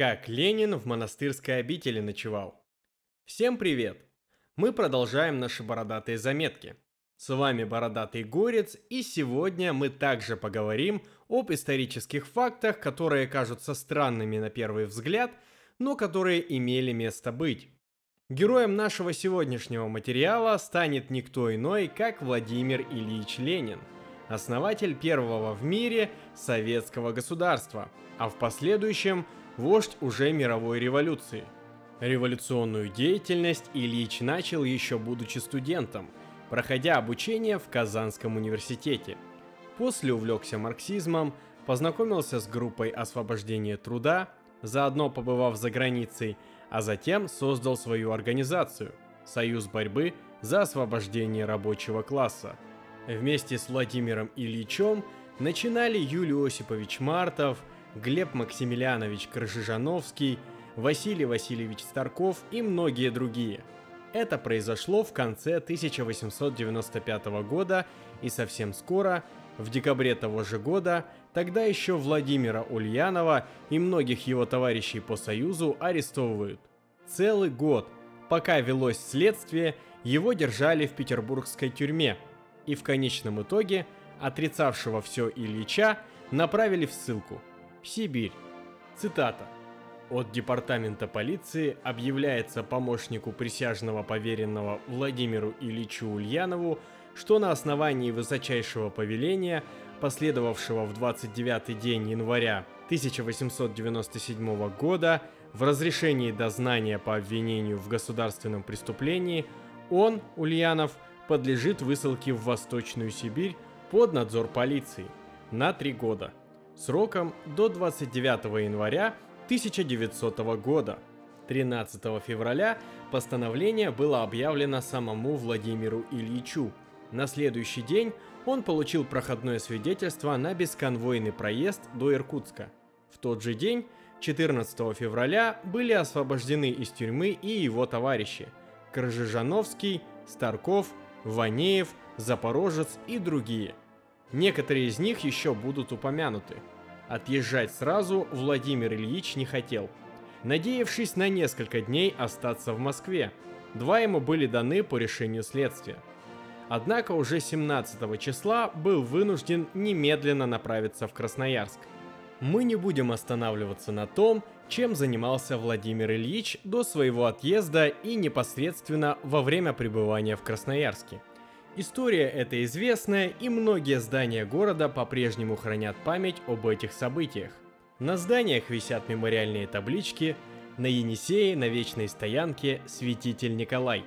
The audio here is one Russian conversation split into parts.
Как Ленин в монастырской обители ночевал. Всем привет! Мы продолжаем наши бородатые заметки. С вами Бородатый Горец, и сегодня мы также поговорим об исторических фактах, которые кажутся странными на первый взгляд, но которые имели место быть. Героем нашего сегодняшнего материала станет никто иной, как Владимир Ильич Ленин, основатель первого в мире советского государства, а в последующем вождь уже мировой революции. Революционную деятельность Ильич начал еще будучи студентом – проходя обучение в Казанском университете. После увлекся марксизмом, познакомился с группой освобождения труда, заодно побывав за границей, а затем создал свою организацию – Союз борьбы за освобождение рабочего класса. Вместе с Владимиром Ильичем начинали Юлий Осипович Мартов, Глеб Максимiliaнович Крыжижановский, Василий Васильевич Старков и многие другие – это произошло в конце 1895 года, и совсем скоро, в декабре того же года, тогда еще Владимира Ульянова и многих его товарищей по Союзу арестовывают. Целый год, пока велось следствие, его держали в петербургской тюрьме, и в конечном итоге отрицавшего все Ильича направили в ссылку – Сибирь. Цитата – от департамента полиции объявляется помощнику присяжного поверенного Владимиру Ильичу Ульянову, что на основании высочайшего повеления, последовавшего в 29 день января 1897 года в разрешении дознания по обвинению в государственном преступлении, он, Ульянов, подлежит высылке в Восточную Сибирь под надзор полиции на три года, сроком до 29 января 1900 года. 13 февраля постановление было объявлено самому Владимиру Ильичу. На следующий день он получил проходное свидетельство на бесконвойный проезд до Иркутска. В тот же день, 14 февраля, были освобождены из тюрьмы и его товарищи – Крыжижановский, Старков, Ванеев, Запорожец и другие. Некоторые из них еще будут упомянуты – Отъезжать сразу Владимир Ильич не хотел, надеявшись на несколько дней остаться в Москве. Два ему были даны по решению следствия. Однако уже 17 числа был вынужден немедленно направиться в Красноярск. Мы не будем останавливаться на том, чем занимался Владимир Ильич до своего отъезда и непосредственно во время пребывания в Красноярске – История эта известная, и многие здания города по-прежнему хранят память об этих событиях. На зданиях висят мемориальные таблички на Енисее на вечной стоянке «Святитель Николай».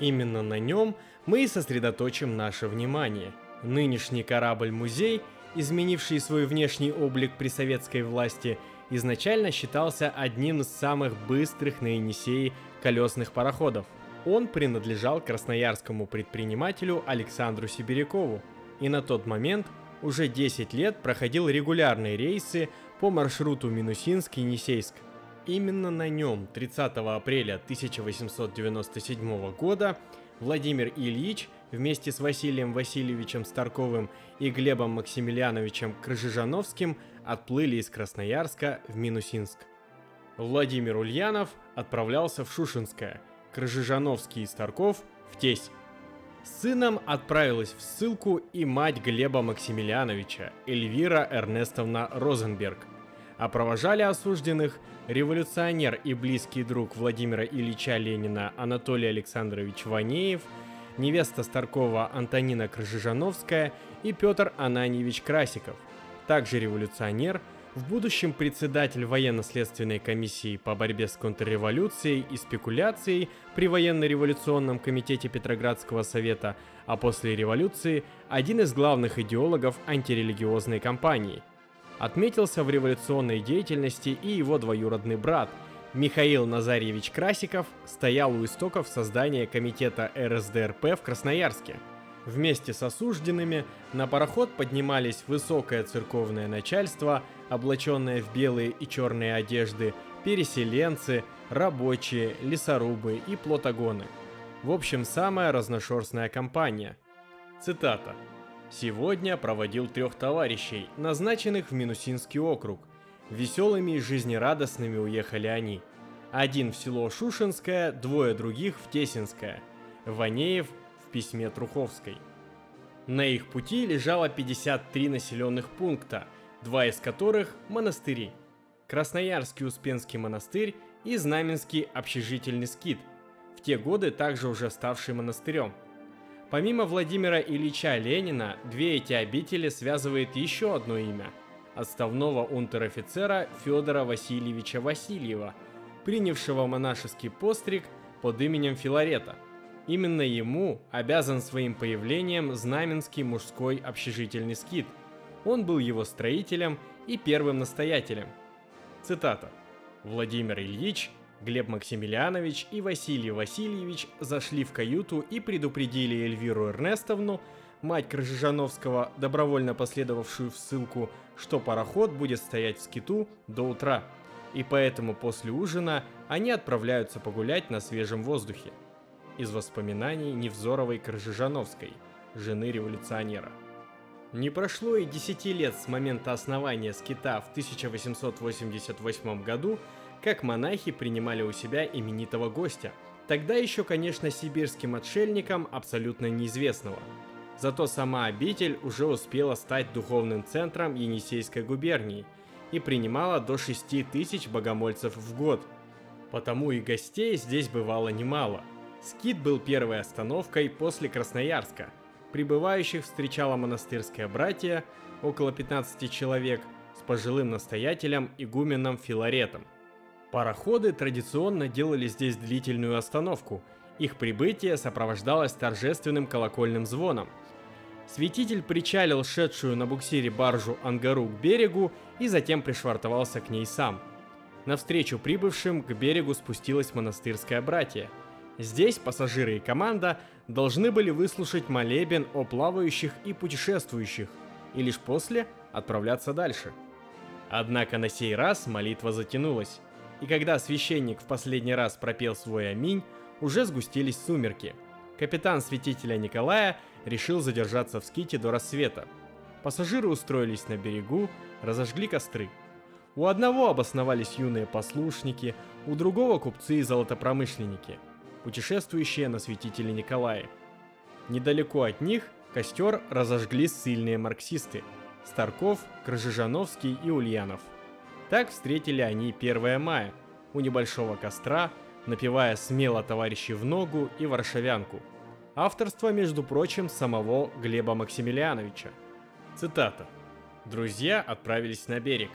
Именно на нем мы и сосредоточим наше внимание. Нынешний корабль-музей, изменивший свой внешний облик при советской власти, изначально считался одним из самых быстрых на Енисее колесных пароходов – он принадлежал красноярскому предпринимателю Александру Сибирякову и на тот момент уже 10 лет проходил регулярные рейсы по маршруту Минусинск-Енисейск. Именно на нем 30 апреля 1897 года Владимир Ильич вместе с Василием Васильевичем Старковым и Глебом Максимiliaновичем Крыжижановским отплыли из Красноярска в Минусинск. Владимир Ульянов отправлялся в Шушинское – Крыжижановский и Старков в тесть. С сыном отправилась в ссылку и мать Глеба Максимилиановича, Эльвира Эрнестовна Розенберг. А провожали осужденных революционер и близкий друг Владимира Ильича Ленина Анатолий Александрович Ванеев, невеста Старкова Антонина Крыжижановская и Петр Ананьевич Красиков. Также революционер – в будущем председатель военно-следственной комиссии по борьбе с контрреволюцией и спекуляцией при военно-революционном комитете Петроградского совета, а после революции один из главных идеологов антирелигиозной кампании. Отметился в революционной деятельности и его двоюродный брат Михаил Назарьевич Красиков стоял у истоков создания комитета РСДРП в Красноярске – Вместе с осужденными на пароход поднимались высокое церковное начальство, облаченное в белые и черные одежды, переселенцы, рабочие, лесорубы и плотогоны. В общем, самая разношерстная компания. Цитата. «Сегодня проводил трех товарищей, назначенных в Минусинский округ. Веселыми и жизнерадостными уехали они. Один в село Шушинское, двое других в Тесинское. Ванеев письме Труховской. На их пути лежало 53 населенных пункта, два из которых – монастыри. Красноярский Успенский монастырь и Знаменский общежительный скит, в те годы также уже ставший монастырем. Помимо Владимира Ильича Ленина, две эти обители связывает еще одно имя – отставного унтер-офицера Федора Васильевича Васильева, принявшего монашеский постриг под именем Филарета. Именно ему обязан своим появлением Знаменский мужской общежительный скит. Он был его строителем и первым настоятелем. Цитата. Владимир Ильич, Глеб Максимилианович и Василий Васильевич зашли в каюту и предупредили Эльвиру Эрнестовну, мать Крыжижановского, добровольно последовавшую в ссылку, что пароход будет стоять в скиту до утра, и поэтому после ужина они отправляются погулять на свежем воздухе. Из воспоминаний Невзоровой Крыжижановской, жены революционера. Не прошло и 10 лет с момента основания скита в 1888 году, как монахи принимали у себя именитого гостя, тогда еще, конечно, сибирским отшельником абсолютно неизвестного. Зато сама обитель уже успела стать духовным центром Енисейской губернии и принимала до 6 тысяч богомольцев в год. Потому и гостей здесь бывало немало. Скит был первой остановкой после Красноярска – Прибывающих встречало монастырское братье, около 15 человек, с пожилым настоятелем игуменом Филаретом. Пароходы традиционно делали здесь длительную остановку. Их прибытие сопровождалось торжественным колокольным звоном. Святитель причалил шедшую на буксире баржу Ангару к берегу и затем пришвартовался к ней сам. Навстречу прибывшим к берегу спустилось монастырское братье. Здесь пассажиры и команда должны были выслушать молебен о плавающих и путешествующих, и лишь после отправляться дальше. Однако на сей раз молитва затянулась, и когда священник в последний раз пропел свой аминь, уже сгустились сумерки. Капитан святителя Николая решил задержаться в ските до рассвета. Пассажиры устроились на берегу, разожгли костры. У одного обосновались юные послушники, у другого купцы и золотопромышленники – путешествующие на святителе Николае. Недалеко от них костер разожгли сильные марксисты – Старков, Крыжижановский и Ульянов. Так встретили они 1 мая у небольшого костра, напевая смело товарищи в ногу и варшавянку. Авторство, между прочим, самого Глеба Максимилиановича. Цитата. «Друзья отправились на берег.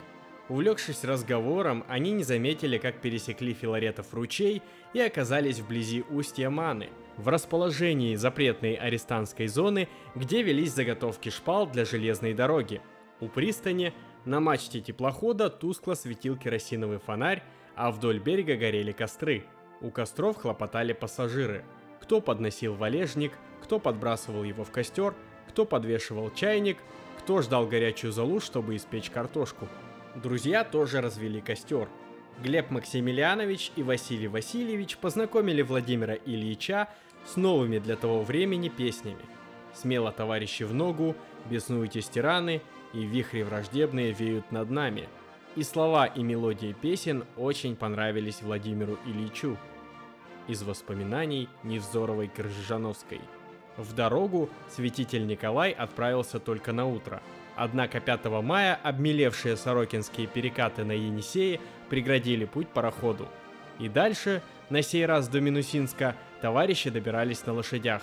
Увлекшись разговором, они не заметили, как пересекли Филаретов ручей и оказались вблизи устья Маны, в расположении запретной арестантской зоны, где велись заготовки шпал для железной дороги. У пристани на мачте теплохода тускло светил керосиновый фонарь, а вдоль берега горели костры. У костров хлопотали пассажиры. Кто подносил валежник, кто подбрасывал его в костер, кто подвешивал чайник, кто ждал горячую золу, чтобы испечь картошку. Друзья тоже развели костер. Глеб Максимилианович и Василий Васильевич познакомили Владимира Ильича с новыми для того времени песнями. «Смело, товарищи, в ногу», «Беснуйтесь, тираны» и «Вихри враждебные веют над нами». И слова и мелодии песен очень понравились Владимиру Ильичу. Из воспоминаний Невзоровой Крыжановской. В дорогу святитель Николай отправился только на утро – Однако 5 мая обмелевшие сорокинские перекаты на Енисее преградили путь пароходу. И дальше, на сей раз до Минусинска, товарищи добирались на лошадях.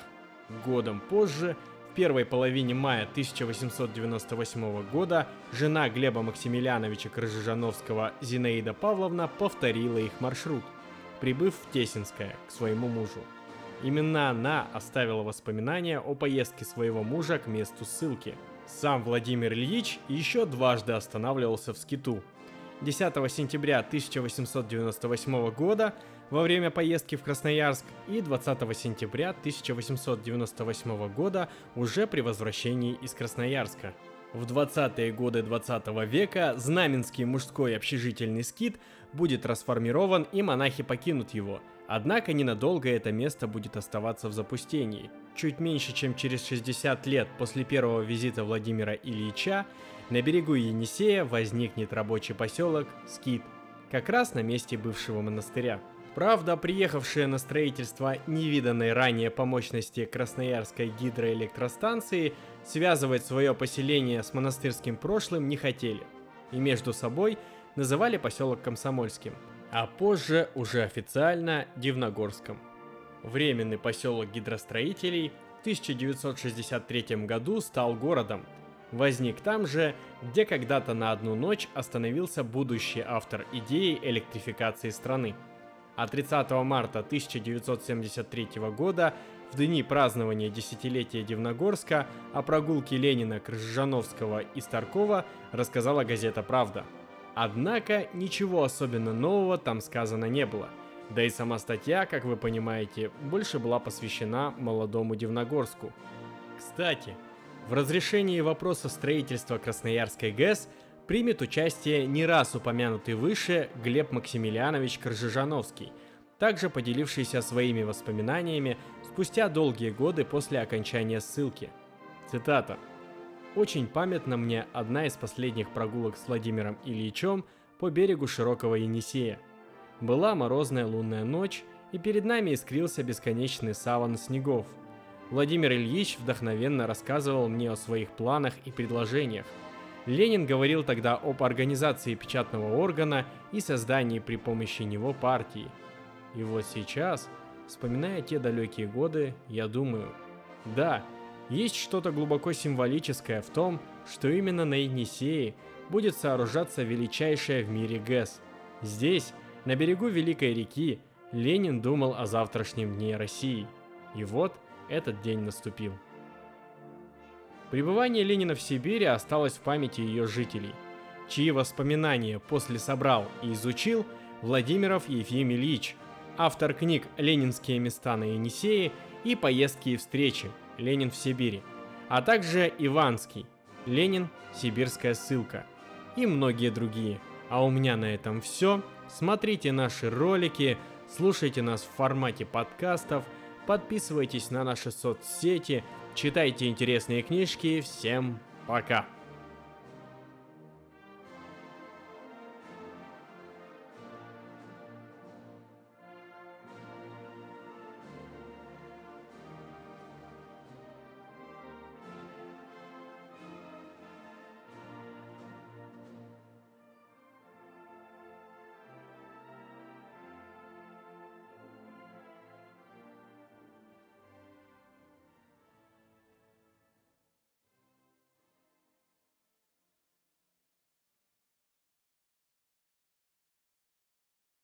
Годом позже, в первой половине мая 1898 года, жена Глеба Максимилиановича Крыжижановского Зинаида Павловна повторила их маршрут, прибыв в Тесинское к своему мужу. Именно она оставила воспоминания о поездке своего мужа к месту ссылки – сам Владимир Ильич еще дважды останавливался в Скиту. 10 сентября 1898 года во время поездки в Красноярск и 20 сентября 1898 года уже при возвращении из Красноярска. В 20-е годы 20 века Знаменский мужской общежительный скит будет расформирован и монахи покинут его – Однако ненадолго это место будет оставаться в запустении. Чуть меньше, чем через 60 лет после первого визита Владимира Ильича, на берегу Енисея возникнет рабочий поселок Скит, как раз на месте бывшего монастыря. Правда, приехавшие на строительство невиданной ранее по мощности Красноярской гидроэлектростанции связывать свое поселение с монастырским прошлым не хотели, и между собой называли поселок Комсомольским, а позже уже официально Дивногорском. Временный поселок гидростроителей в 1963 году стал городом. Возник там же, где когда-то на одну ночь остановился будущий автор идеи электрификации страны. А 30 марта 1973 года, в дни празднования десятилетия Дивногорска, о прогулке Ленина, Крыжановского и Старкова рассказала газета «Правда». Однако ничего особенно нового там сказано не было – да и сама статья, как вы понимаете, больше была посвящена молодому Дивногорску. Кстати, в разрешении вопроса строительства Красноярской ГЭС примет участие не раз упомянутый выше Глеб Максимилианович Крыжижановский, также поделившийся своими воспоминаниями спустя долгие годы после окончания ссылки. Цитата. «Очень памятна мне одна из последних прогулок с Владимиром Ильичем по берегу широкого Енисея – была морозная лунная ночь, и перед нами искрился бесконечный саван снегов. Владимир Ильич вдохновенно рассказывал мне о своих планах и предложениях. Ленин говорил тогда об организации печатного органа и создании при помощи него партии. И вот сейчас, вспоминая те далекие годы, я думаю, да, есть что-то глубоко символическое в том, что именно на Енисее будет сооружаться величайшая в мире ГЭС. Здесь на берегу Великой реки Ленин думал о завтрашнем дне России. И вот этот день наступил. Пребывание Ленина в Сибири осталось в памяти ее жителей, чьи воспоминания после собрал и изучил Владимиров Ефим Ильич, автор книг «Ленинские места на Енисее» и «Поездки и встречи. Ленин в Сибири», а также Иванский «Ленин. Сибирская ссылка» и многие другие. А у меня на этом все. Смотрите наши ролики, слушайте нас в формате подкастов, подписывайтесь на наши соцсети, читайте интересные книжки. Всем пока!